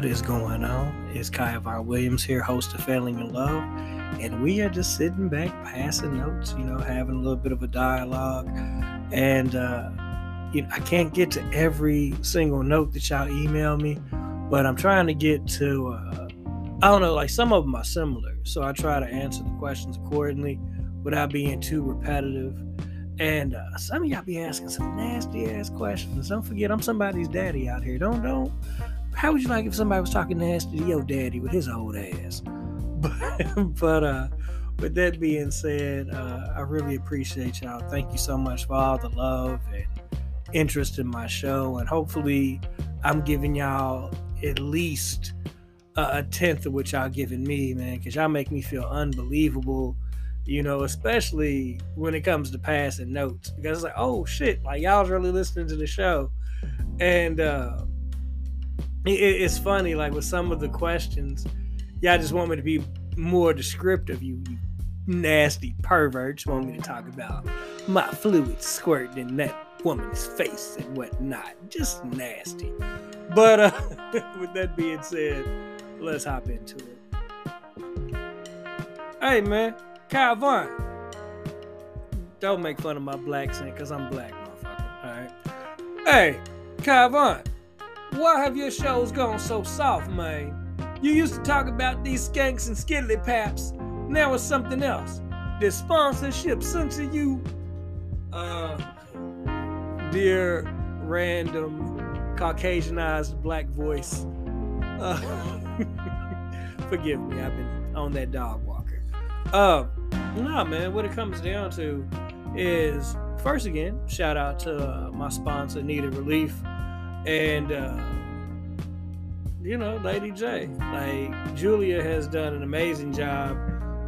What is going on? It's Von Williams here, host of Failing in Love, and we are just sitting back, passing notes, you know, having a little bit of a dialogue. And uh, you know, I can't get to every single note that y'all email me, but I'm trying to get to. Uh, I don't know, like some of them are similar, so I try to answer the questions accordingly without being too repetitive. And uh, some of y'all be asking some nasty ass questions. Don't forget, I'm somebody's daddy out here. Don't don't how would you like if somebody was talking nasty to your daddy with his old ass? But, but uh, with that being said, uh, I really appreciate y'all. Thank you so much for all the love and interest in my show. And hopefully, I'm giving y'all at least a tenth of what y'all giving me, man, because y'all make me feel unbelievable. You know, especially when it comes to passing notes, because it's like, oh shit, like y'all's really listening to the show, and uh, it's funny, like with some of the questions, y'all just want me to be more descriptive. You, nasty perverts want me to talk about my fluids squirting in that woman's face and whatnot. Just nasty. But uh, with that being said, let's hop into it. Hey man, Kyle Vaughn. Don't make fun of my black accent because I'm black, motherfucker. Alright. Hey, Kyle Vaughn. Why have your shows gone so soft, man? You used to talk about these skanks and skiddly paps. Now it's something else. This sponsorship sent to you, uh, dear random Caucasianized black voice. Uh, forgive me, I've been on that dog walker. Uh, nah, man, what it comes down to is first again, shout out to uh, my sponsor, Needed Relief and uh, you know, Lady J. Like Julia has done an amazing job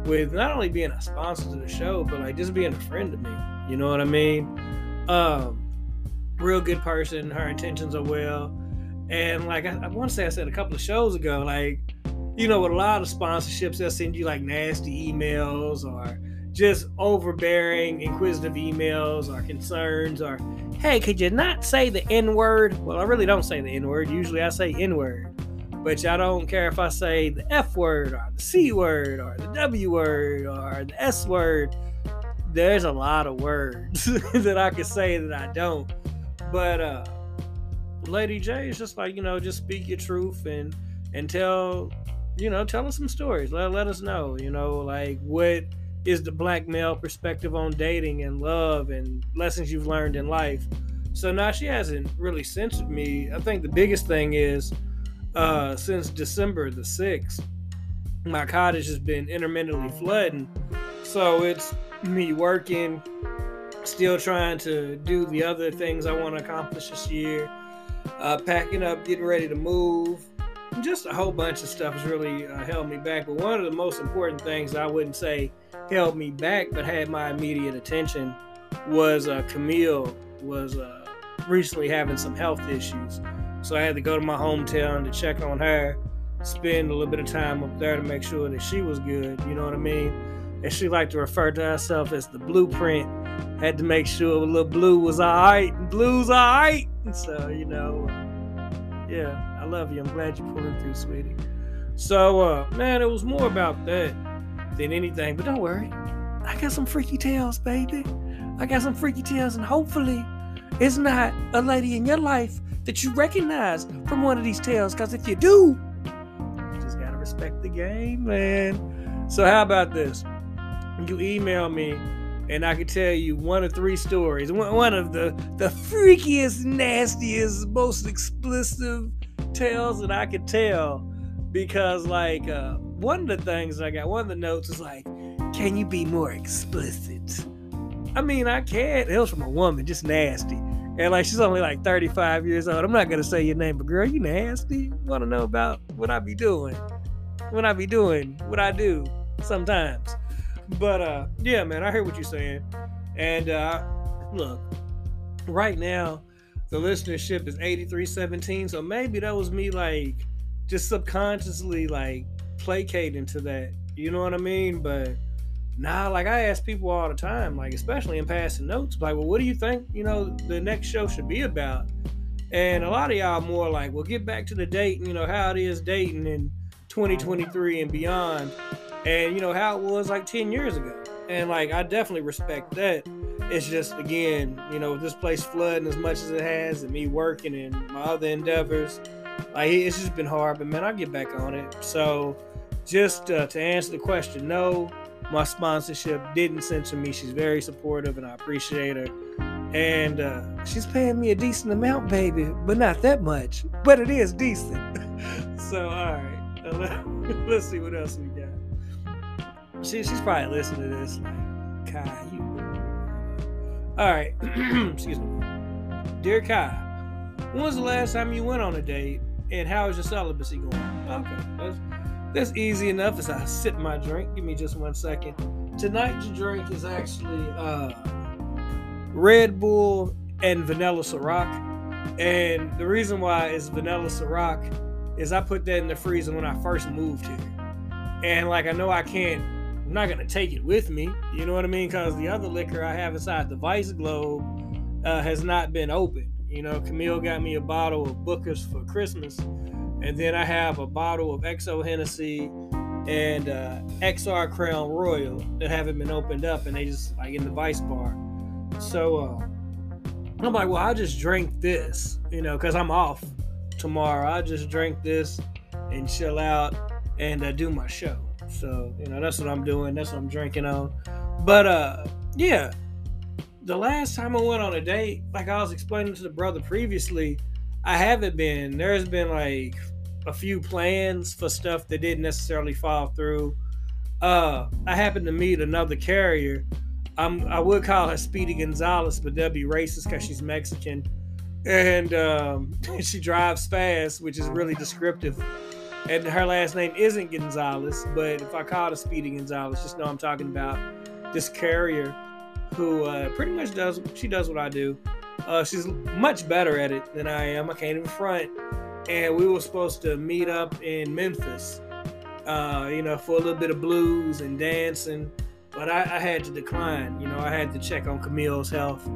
with not only being a sponsor to the show, but like just being a friend to me. You know what I mean? Um, real good person. Her intentions are well, and like I, I want to say, I said a couple of shows ago, like you know, with a lot of sponsorships, they'll send you like nasty emails or just overbearing, inquisitive emails or concerns or, hey, could you not say the N word? Well, I really don't say the N word. Usually I say N word. But y'all don't care if I say the F word or the C word or the W word or the S word. There's a lot of words that I could say that I don't. But uh Lady J is just like, you know, just speak your truth and and tell, you know, tell us some stories. Let, let us know, you know, like what is the black male perspective on dating and love and lessons you've learned in life. So now she hasn't really censored me. I think the biggest thing is uh, since December the 6th, my cottage has been intermittently flooding. So it's me working, still trying to do the other things I want to accomplish this year, uh, packing up, getting ready to move. Just a whole bunch of stuff has really uh, held me back. But one of the most important things I wouldn't say held me back, but had my immediate attention, was uh, Camille was uh, recently having some health issues. So I had to go to my hometown to check on her, spend a little bit of time up there to make sure that she was good. You know what I mean? And she liked to refer to herself as the blueprint. Had to make sure little blue was all right. Blue's all right. So, you know, yeah, I love you. I'm glad you're pulling through, sweetie. So, uh, man, it was more about that than anything. But don't worry, I got some freaky tales, baby. I got some freaky tales, and hopefully, it's not a lady in your life that you recognize from one of these tales. Because if you do, you just gotta respect the game, man. So how about this? You email me, and I can tell you one of three stories. One of the the freakiest, nastiest, most explicit tales that I could tell, because like uh, one of the things I got, one of the notes is like, "Can you be more explicit?" I mean, I can't. It was from a woman, just nasty. And like she's only like 35 years old. I'm not gonna say your name, but girl, you nasty. Want to know about what I be doing? What I be doing? What I do sometimes. But uh, yeah, man, I hear what you're saying. And uh, look, right now the listenership is 8317. So maybe that was me like just subconsciously like placating to that. You know what I mean? But Nah, like I ask people all the time, like especially in passing notes, like, well, what do you think, you know, the next show should be about? And a lot of y'all more like, well, get back to the dating, you know, how it is dating in 2023 and beyond. And, you know, how it was like 10 years ago. And, like, I definitely respect that. It's just, again, you know, this place flooding as much as it has and me working and my other endeavors, like, it's just been hard. But, man, I'll get back on it. So, just uh, to answer the question, no, my sponsorship didn't censor me. She's very supportive and I appreciate her and uh, she's paying me a decent amount, baby, but not that much. But it is decent. so, all right, let's see what else we got. She, she's probably listening to this like, Kai, you. All right, excuse me, dear Kai. When was the last time you went on a date, and how is your celibacy going? Okay, that's easy enough. As I sip my drink, give me just one second. Tonight's drink is actually. uh Red Bull and vanilla Ciroc. And the reason why is vanilla Ciroc is I put that in the freezer when I first moved here. And like I know I can't, I'm not gonna take it with me. You know what I mean? Because the other liquor I have inside the Vice Globe uh, has not been opened. You know, Camille got me a bottle of Booker's for Christmas, and then I have a bottle of XO Hennessy and uh, XR Crown Royal that haven't been opened up, and they just like in the Vice bar. So uh, I'm like, well, I just drink this, you know, because I'm off tomorrow. I just drink this and chill out and uh, do my show. So you know, that's what I'm doing. That's what I'm drinking on. But uh, yeah, the last time I went on a date, like I was explaining to the brother previously, I haven't been. There's been like a few plans for stuff that didn't necessarily fall through. Uh, I happened to meet another carrier I'm, I would call her Speedy Gonzalez, but that'd be racist because she's Mexican. And um, she drives fast, which is really descriptive. And her last name isn't Gonzalez, but if I call her Speedy Gonzalez, just know I'm talking about this carrier who uh, pretty much does, she does what I do. Uh, she's much better at it than I am. I can't even front. And we were supposed to meet up in Memphis, uh, you know, for a little bit of blues and dancing but I, I, had to decline. You know, I had to check on Camille's health,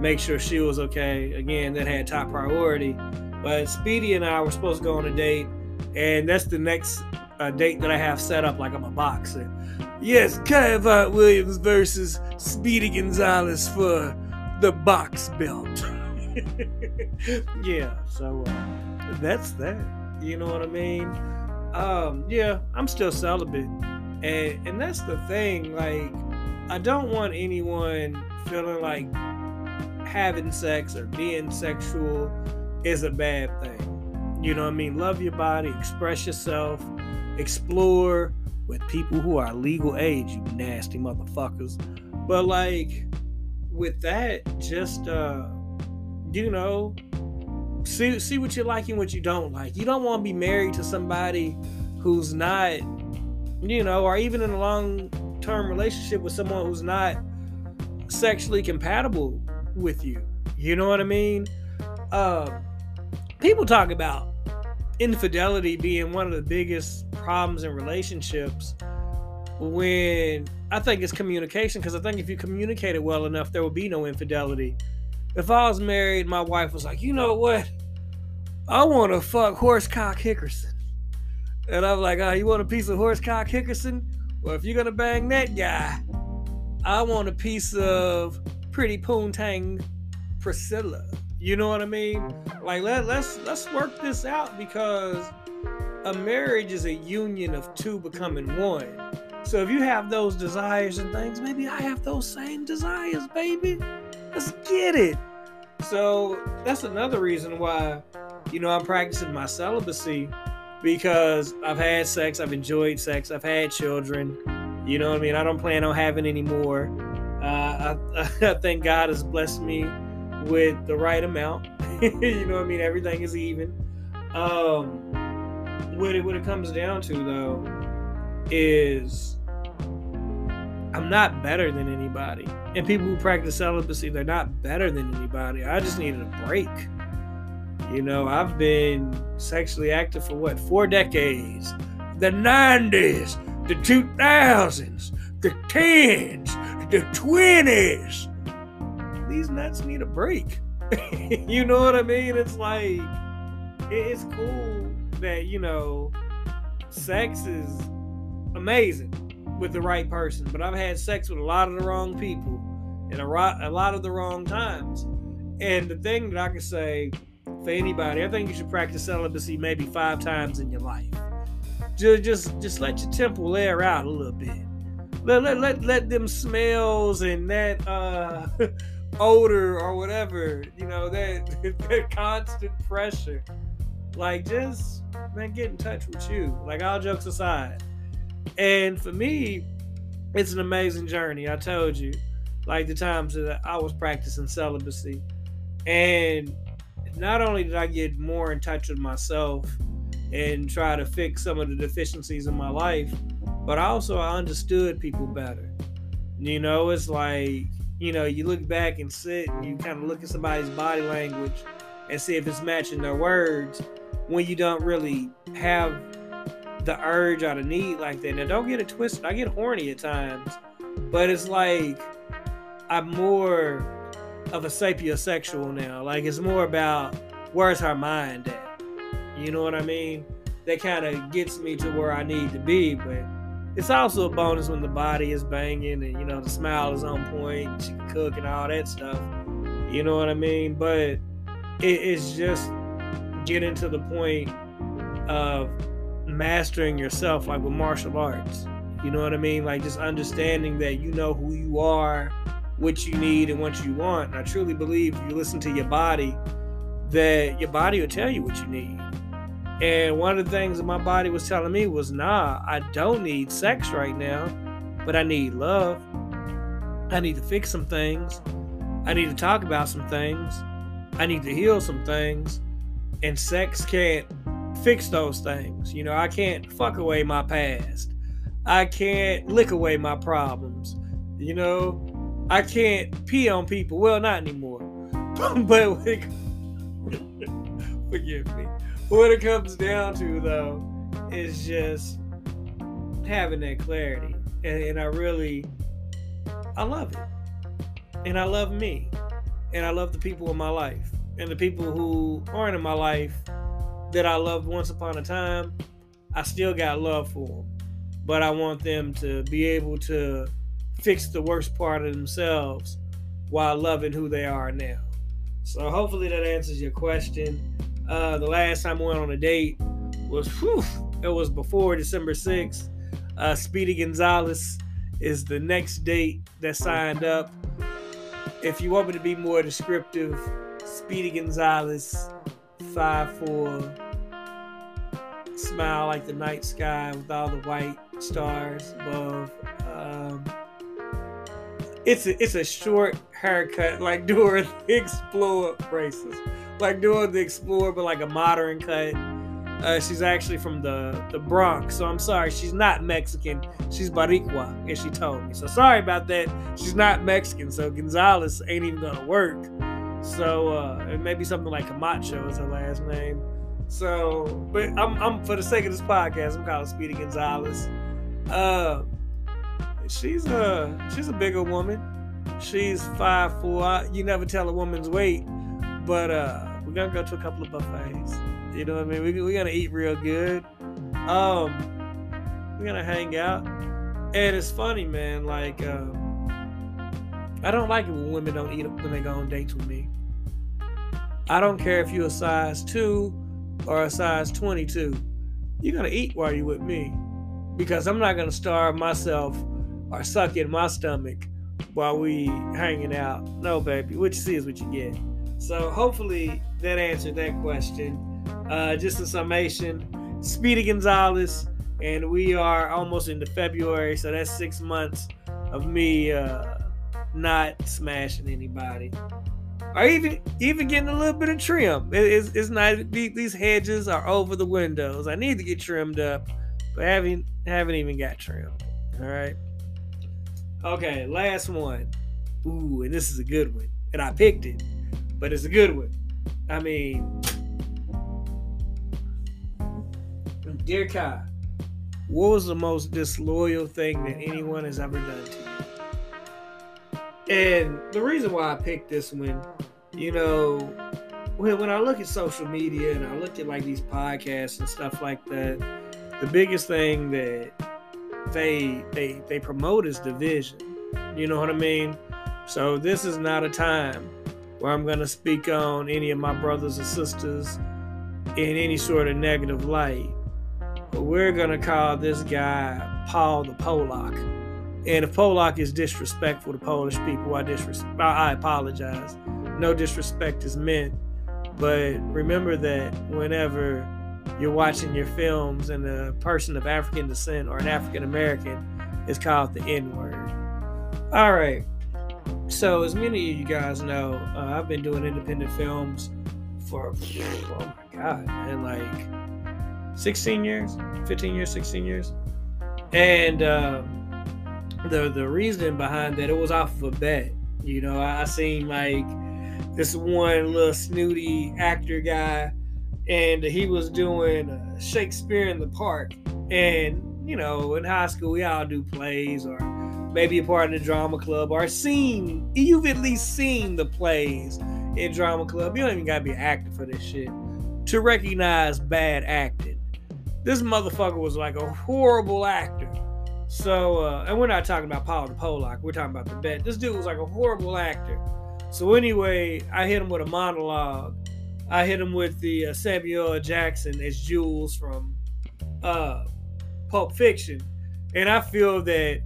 make sure she was okay. Again, that had top priority. But Speedy and I were supposed to go on a date, and that's the next uh, date that I have set up like I'm a boxer. Yes, Kayvon Williams versus Speedy Gonzalez for the box belt. yeah, so uh, that's that. You know what I mean? Um, yeah, I'm still celibate and and that's the thing like i don't want anyone feeling like having sex or being sexual is a bad thing you know what i mean love your body express yourself explore with people who are legal age you nasty motherfuckers but like with that just uh you know see see what you like and what you don't like you don't want to be married to somebody who's not you know, or even in a long term relationship with someone who's not sexually compatible with you. You know what I mean? Uh, people talk about infidelity being one of the biggest problems in relationships when I think it's communication because I think if you communicate it well enough, there will be no infidelity. If I was married, my wife was like, you know what? I want to fuck Horsecock Hickerson. And I'm like, oh, you want a piece of horsecock Hickerson? Well, if you're gonna bang that guy, I want a piece of pretty poontang Priscilla. You know what I mean? Like let, let's let's work this out because a marriage is a union of two becoming one. So if you have those desires and things, maybe I have those same desires, baby. Let's get it. So that's another reason why, you know, I'm practicing my celibacy because I've had sex, I've enjoyed sex, I've had children. You know what I mean? I don't plan on having any more. Uh, I, I think God has blessed me with the right amount. you know what I mean? Everything is even. Um, what it what it comes down to though is I'm not better than anybody. And people who practice celibacy, they're not better than anybody. I just needed a break. You know, I've been sexually active for what, four decades? The 90s, the 2000s, the 10s, the 20s. These nuts need a break. you know what I mean? It's like it's cool that you know sex is amazing with the right person, but I've had sex with a lot of the wrong people and a, ro- a lot of the wrong times. And the thing that I can say for anybody, I think you should practice celibacy maybe five times in your life. Just just just let your temple air out a little bit. Let let let, let them smells and that uh odor or whatever, you know, that that constant pressure. Like just man, get in touch with you. Like all jokes aside. And for me, it's an amazing journey. I told you, like the times that I was practicing celibacy. And not only did I get more in touch with myself and try to fix some of the deficiencies in my life, but also I understood people better. You know, it's like, you know, you look back and sit and you kind of look at somebody's body language and see if it's matching their words when you don't really have the urge or the need like that. Now, don't get it twisted. I get horny at times, but it's like I'm more of a sapiosexual now. Like it's more about where's her mind at. You know what I mean? That kind of gets me to where I need to be, but it's also a bonus when the body is banging and you know the smile is on point, she can cook and all that stuff. You know what I mean? But it, it's just getting to the point of mastering yourself, like with martial arts. You know what I mean? Like just understanding that you know who you are, what you need, and what you want. And I truly believe you listen to your body, that your body will tell you what you need. And one of the things that my body was telling me was, nah, I don't need sex right now, but I need love. I need to fix some things. I need to talk about some things. I need to heal some things. And sex can't fix those things. You know, I can't fuck away my past. I can't lick away my problems. You know, I can't pee on people. Well, not anymore. but forgive me. What it comes down to, though, is just having that clarity. And, and I really, I love it. And I love me. And I love the people in my life. And the people who aren't in my life that I loved once upon a time, I still got love for them. But I want them to be able to fix the worst part of themselves while loving who they are now. So hopefully that answers your question. Uh, the last time we went on a date was whew, it was before December 6th. Uh, Speedy Gonzalez is the next date that signed up. If you want me to be more descriptive, Speedy Gonzalez, five four, smile like the night sky with all the white stars above. Um, it's a it's a short haircut, like doing the Explorer braces, like doing the Explorer, but like a modern cut. Uh, she's actually from the, the Bronx, so I'm sorry. She's not Mexican. She's Boricua, as she told me. So sorry about that. She's not Mexican, so Gonzalez ain't even gonna work. So uh, it may be something like Camacho is her last name. So, but I'm, I'm for the sake of this podcast, I'm calling Speedy Gonzalez. Uh, she's a she's a bigger woman. She's five four. You never tell a woman's weight, but uh, we're gonna go to a couple of buffets. You know what I mean? We, we're gonna eat real good. Um, we're gonna hang out, and it's funny, man. Like, uh, I don't like it when women don't eat when they go on dates with me. I don't care if you're a size two or a size 22. You're gonna eat while you're with me, because I'm not gonna starve myself or suck in my stomach while we hanging out. No, baby. What you see is what you get. So hopefully that answered that question. Uh, just a summation, Speedy Gonzalez, and we are almost into February, so that's six months of me uh, not smashing anybody, or even even getting a little bit of trim. It, it's, it's nice. These hedges are over the windows. I need to get trimmed up, but haven't haven't even got trimmed. All right. Okay, last one. Ooh, and this is a good one, and I picked it, but it's a good one. I mean, dear Kai, what was the most disloyal thing that anyone has ever done to you? And the reason why I picked this one you know, when, when I look at social media and I look at like these podcasts and stuff like that, the biggest thing that they they they promote is division. You know what I mean? So this is not a time where I'm gonna speak on any of my brothers and sisters in any sort of negative light. But we're gonna call this guy Paul the Polak. And if Polak is disrespectful to Polish people, I disrespect. I apologize. No disrespect is meant. But remember that whenever you're watching your films and a person of African descent or an African American is called the N word. All right. So, as many of you guys know, uh, I've been doing independent films for, oh my God, man, like 16 years, 15 years, 16 years. And um, the, the reason behind that, it was off of a bet. You know, I, I seen like this one little snooty actor guy and he was doing uh, Shakespeare in the Park. And you know, in high school, we all do plays or maybe a part of the drama club or seen. You've at least seen the plays in drama club. You don't even gotta be an actor for this shit to recognize bad acting. This motherfucker was like a horrible actor. So, uh, and we're not talking about Paul the Polak. We're talking about the bet. This dude was like a horrible actor. So anyway, I hit him with a monologue I hit him with the uh, Samuel Jackson as Jules from uh, Pulp Fiction, and I feel that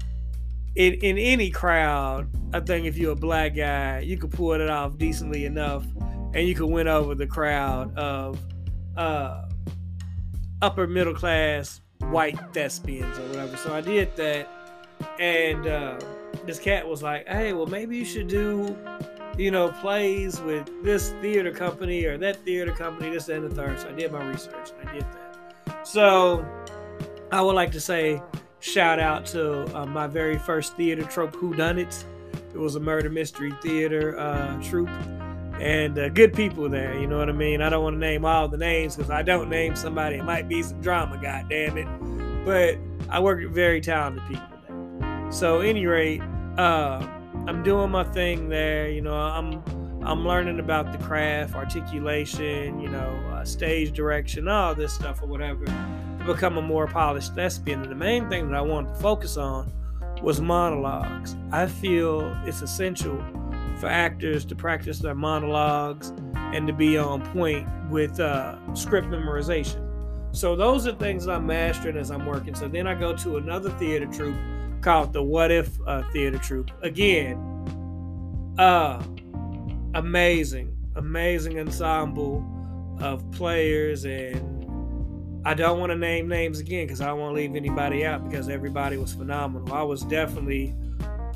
in in any crowd, I think if you're a black guy, you could pull it off decently enough, and you could win over the crowd of uh, upper middle class white thespians or whatever. So I did that, and uh, this cat was like, "Hey, well, maybe you should do." you know, plays with this theater company or that theater company, this and the third. So I did my research and I did that. So I would like to say shout out to uh, my very first theater trope, Who Done It. It was a murder mystery theater uh, troupe and uh, good people there. You know what I mean? I don't want to name all the names because I don't name somebody. It might be some drama, God damn it. But I work with very talented people there. So, any rate, uh, I'm doing my thing there. You know, I'm I'm learning about the craft, articulation, you know, uh, stage direction, all this stuff or whatever, to become a more polished thespian. And the main thing that I wanted to focus on was monologues. I feel it's essential for actors to practice their monologues and to be on point with uh, script memorization. So those are things I'm mastering as I'm working. So then I go to another theater troupe called the What If uh, Theater Troupe. Again, uh, amazing, amazing ensemble of players, and I don't want to name names again because I don't want to leave anybody out because everybody was phenomenal. I was definitely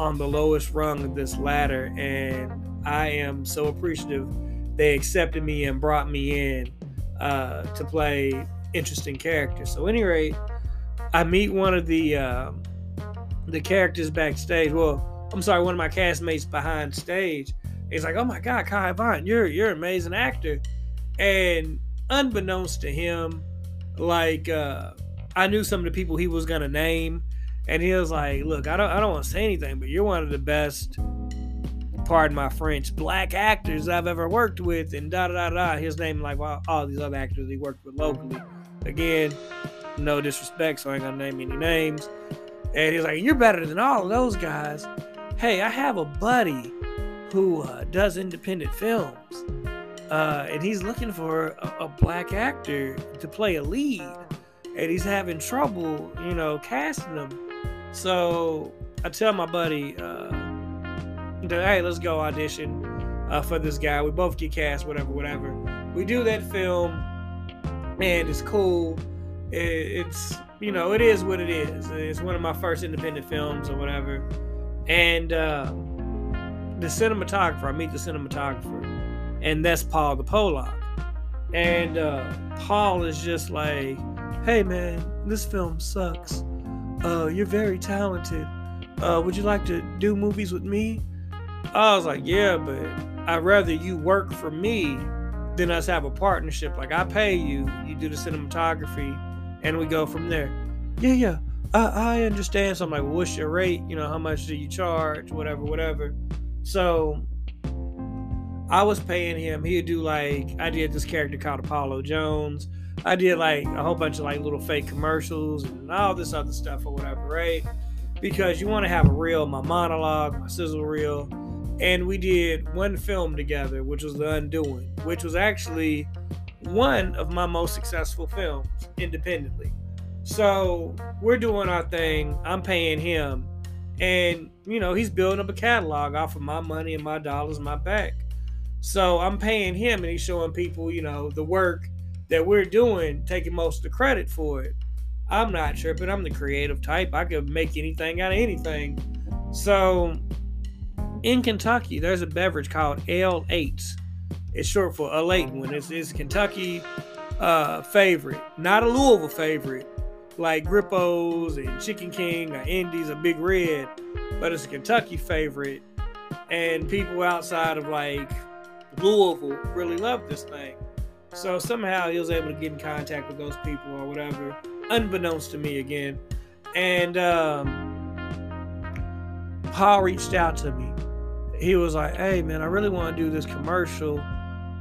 on the lowest rung of this ladder, and I am so appreciative they accepted me and brought me in uh, to play interesting characters. So, any rate, I meet one of the uh, the characters backstage. Well, I'm sorry, one of my castmates behind stage. He's like, "Oh my God, Kai Vaughn, you're you're an amazing actor," and unbeknownst to him, like uh, I knew some of the people he was gonna name, and he was like, "Look, I don't I don't want to say anything, but you're one of the best." Pardon my French, black actors I've ever worked with, and da da da da. His name, like all, all these other actors he worked with locally. Again, no disrespect, so I ain't gonna name any names. And he's like, You're better than all of those guys. Hey, I have a buddy who uh, does independent films. Uh, and he's looking for a, a, black actor to play a lead. And he's having trouble, you know, casting them. So I tell my buddy, uh, that, hey, let's go audition uh, for this guy. We both get cast, whatever, whatever. We do that film, and it's cool. It, it's you know, it is what it is. It's one of my first independent films or whatever. And uh, the cinematographer, I meet the cinematographer, and that's Paul the Polak. And uh, Paul is just like, hey man, this film sucks. Uh, you're very talented. Uh, would you like to do movies with me? I was like, yeah, but I'd rather you work for me than us have a partnership. Like I pay you, you do the cinematography, and we go from there. Yeah, yeah, I, I understand. So I'm like, well, what's your rate? You know, how much do you charge? Whatever, whatever. So I was paying him. He'd do like I did this character called Apollo Jones. I did like a whole bunch of like little fake commercials and all this other stuff or whatever, right? Because you want to have a reel, my monologue, my sizzle reel, and we did one film together, which was The Undoing, which was actually one of my most successful films independently. So we're doing our thing. I'm paying him, and you know he's building up a catalog off of my money and my dollars, my back. So I'm paying him, and he's showing people, you know, the work that we're doing, taking most of the credit for it. I'm not tripping. I'm the creative type. I could make anything out of anything. So in Kentucky, there's a beverage called Ale-8. It's short for a late one. It's, it's Kentucky uh, favorite, not a Louisville favorite, like Grippos and Chicken King or Indies or Big Red, but it's a Kentucky favorite. And people outside of like Louisville really love this thing. So somehow he was able to get in contact with those people or whatever, unbeknownst to me again. And um, Paul reached out to me. He was like, "Hey man, I really want to do this commercial,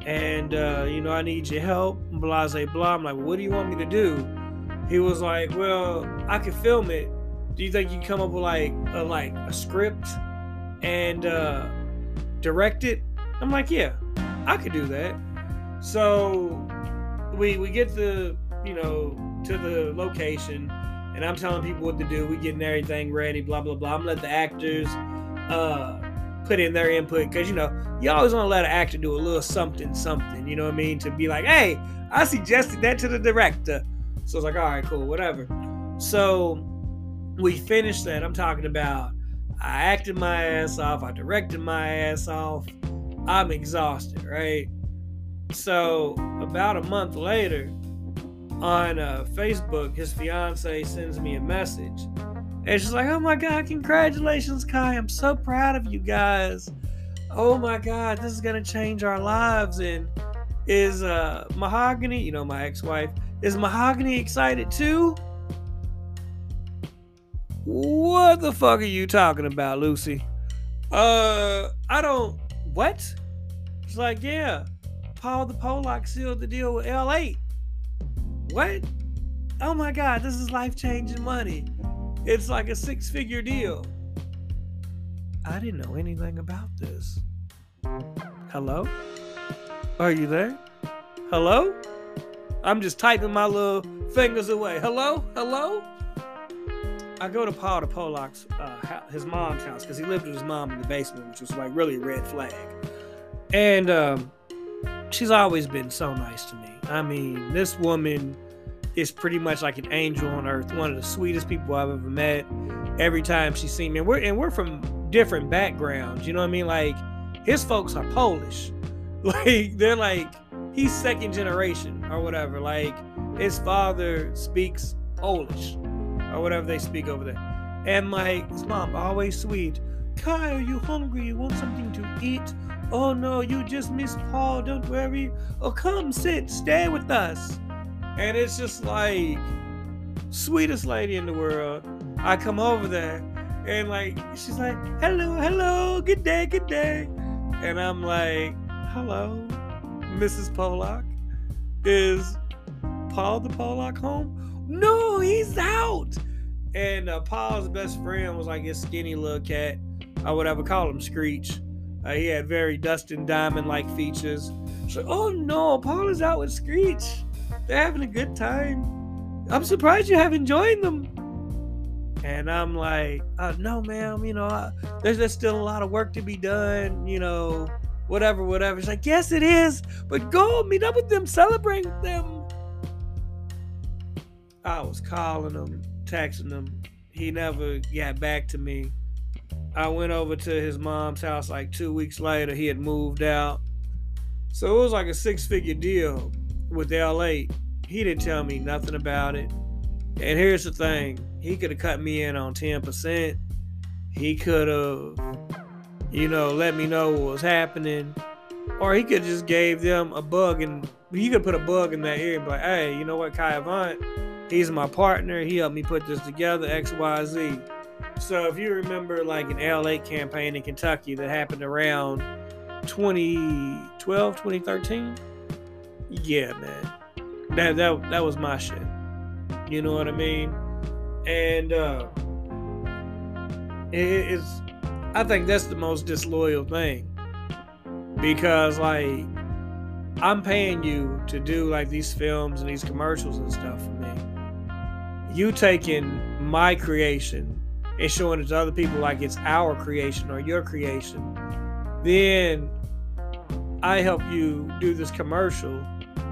and uh, you know I need your help." Blah blah blah. I'm like, "What do you want me to do?" He was like, "Well, I can film it. Do you think you come up with like a like a script and uh, direct it?" I'm like, "Yeah, I could do that." So we we get the you know to the location, and I'm telling people what to do. We getting everything ready, blah blah blah. I'm letting the actors uh, put in their input because you know you always want to let an actor do a little something something. You know what I mean? To be like, hey, I suggested that to the director. So it's like, all right, cool, whatever. So we finished that. I'm talking about I acted my ass off. I directed my ass off. I'm exhausted, right? So about a month later, on uh, Facebook, his fiance sends me a message, and she's like, "Oh my God, congratulations, Kai! I'm so proud of you guys. Oh my God, this is gonna change our lives." And is uh, Mahogany, you know, my ex-wife, is Mahogany excited too? What the fuck are you talking about, Lucy? Uh, I don't. What? She's like, yeah. Paul the Pollock sealed the deal with Ale-8. What? Oh my God, this is life changing money. It's like a six figure deal. I didn't know anything about this. Hello? Are you there? Hello? I'm just typing my little fingers away. Hello? Hello? I go to Paul the Pollock's, uh, his mom's house, because he lived with his mom in the basement, which was like really a red flag. And um, she's always been so nice to me. I mean, this woman is pretty much like an angel on earth, one of the sweetest people I've ever met. Every time she's seen me, and we're and we're from different backgrounds. You know what I mean? Like his folks are Polish. Like they're like he's second generation or whatever. Like his father speaks Polish or whatever they speak over there. And my his mom always sweet. Are you hungry? You want something to eat? Oh no, you just missed Paul. Don't worry. Oh, come sit, stay with us. And it's just like, sweetest lady in the world. I come over there and like, she's like, hello, hello, good day, good day. And I'm like, hello, Mrs. Pollock. Is Paul the Pollock home? No, he's out. And uh, Paul's best friend was like his skinny little cat. I would ever call him Screech. Uh, he had very Dustin Diamond like features. So, oh no, Paul is out with Screech. They're having a good time. I'm surprised you haven't joined them. And I'm like, uh, no, ma'am, you know, uh, there's, there's still a lot of work to be done, you know, whatever, whatever. She's like, yes, it is, but go meet up with them, celebrate with them. I was calling him, texting him. He never got back to me. I went over to his mom's house like two weeks later. He had moved out. So it was like a six figure deal with Ale-8. He didn't tell me nothing about it. And here's the thing he could have cut me in on 10%. He could have, you know, let me know what was happening. Or he could just gave them a bug and he could put a bug in that ear and be like, hey, you know what, Kai Avant, he's my partner. He helped me put this together, XYZ. So if you remember like an Ale-8 campaign in Kentucky that happened around 2012, 2013. Yeah, man. That that that was my shit. You know what I mean? And uh it is I think that's the most disloyal thing. Because like I'm paying you to do like these films and these commercials and stuff for me. You taking my creation and showing it to other people like it's our creation or your creation. Then I help you do this commercial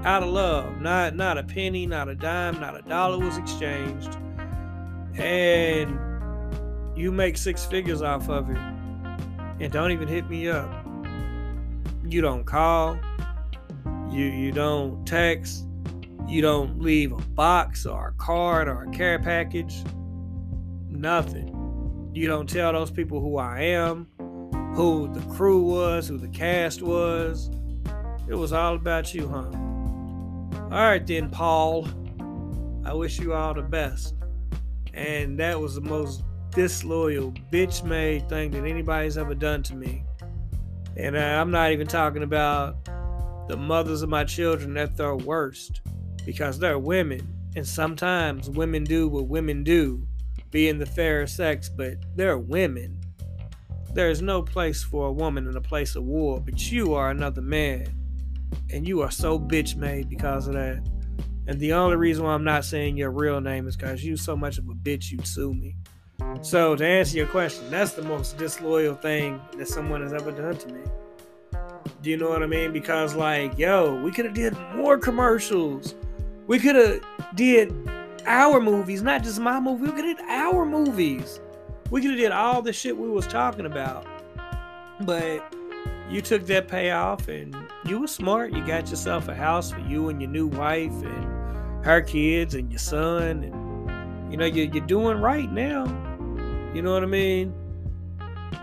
out of love. Not not a penny, not a dime, not a dollar was exchanged. And you make six figures off of it. And don't even hit me up. You don't call. You you don't text. You don't leave a box or a card or a care package. Nothing. You don't tell those people who I am, who the crew was, who the cast was. It was all about you, huh? All right, then, Paul. I wish you all the best. And that was the most disloyal, bitch made thing that anybody's ever done to me. And uh, I'm not even talking about the mothers of my children at their worst because they're women. And sometimes women do what women do, being the fairer sex, but they're women. There is no place for a woman in a place of war, but you are another man. And you are so bitch made because of that. And the only reason why I'm not saying your real name is because you so much of a bitch you'd sue me. So to answer your question, that's the most disloyal thing that someone has ever done to me. Do you know what I mean? Because like, yo, we could have did more commercials. We could have did our movies, not just my movie. We could have did our movies. We could have did all the shit we was talking about. But you took that payoff and you were smart. You got yourself a house for you and your new wife and her kids and your son and you know you're, you're doing right now. You know what I mean?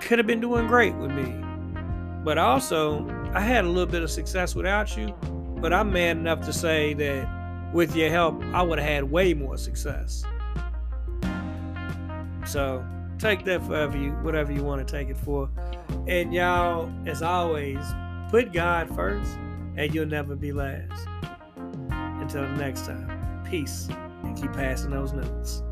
Could have been doing great with me. But also, I had a little bit of success without you, but I'm man enough to say that with your help, I would have had way more success. So take that for you, whatever you want to take it for. And y'all, as always, put God first, and you'll never be last. Until next time, peace, and keep passing those notes.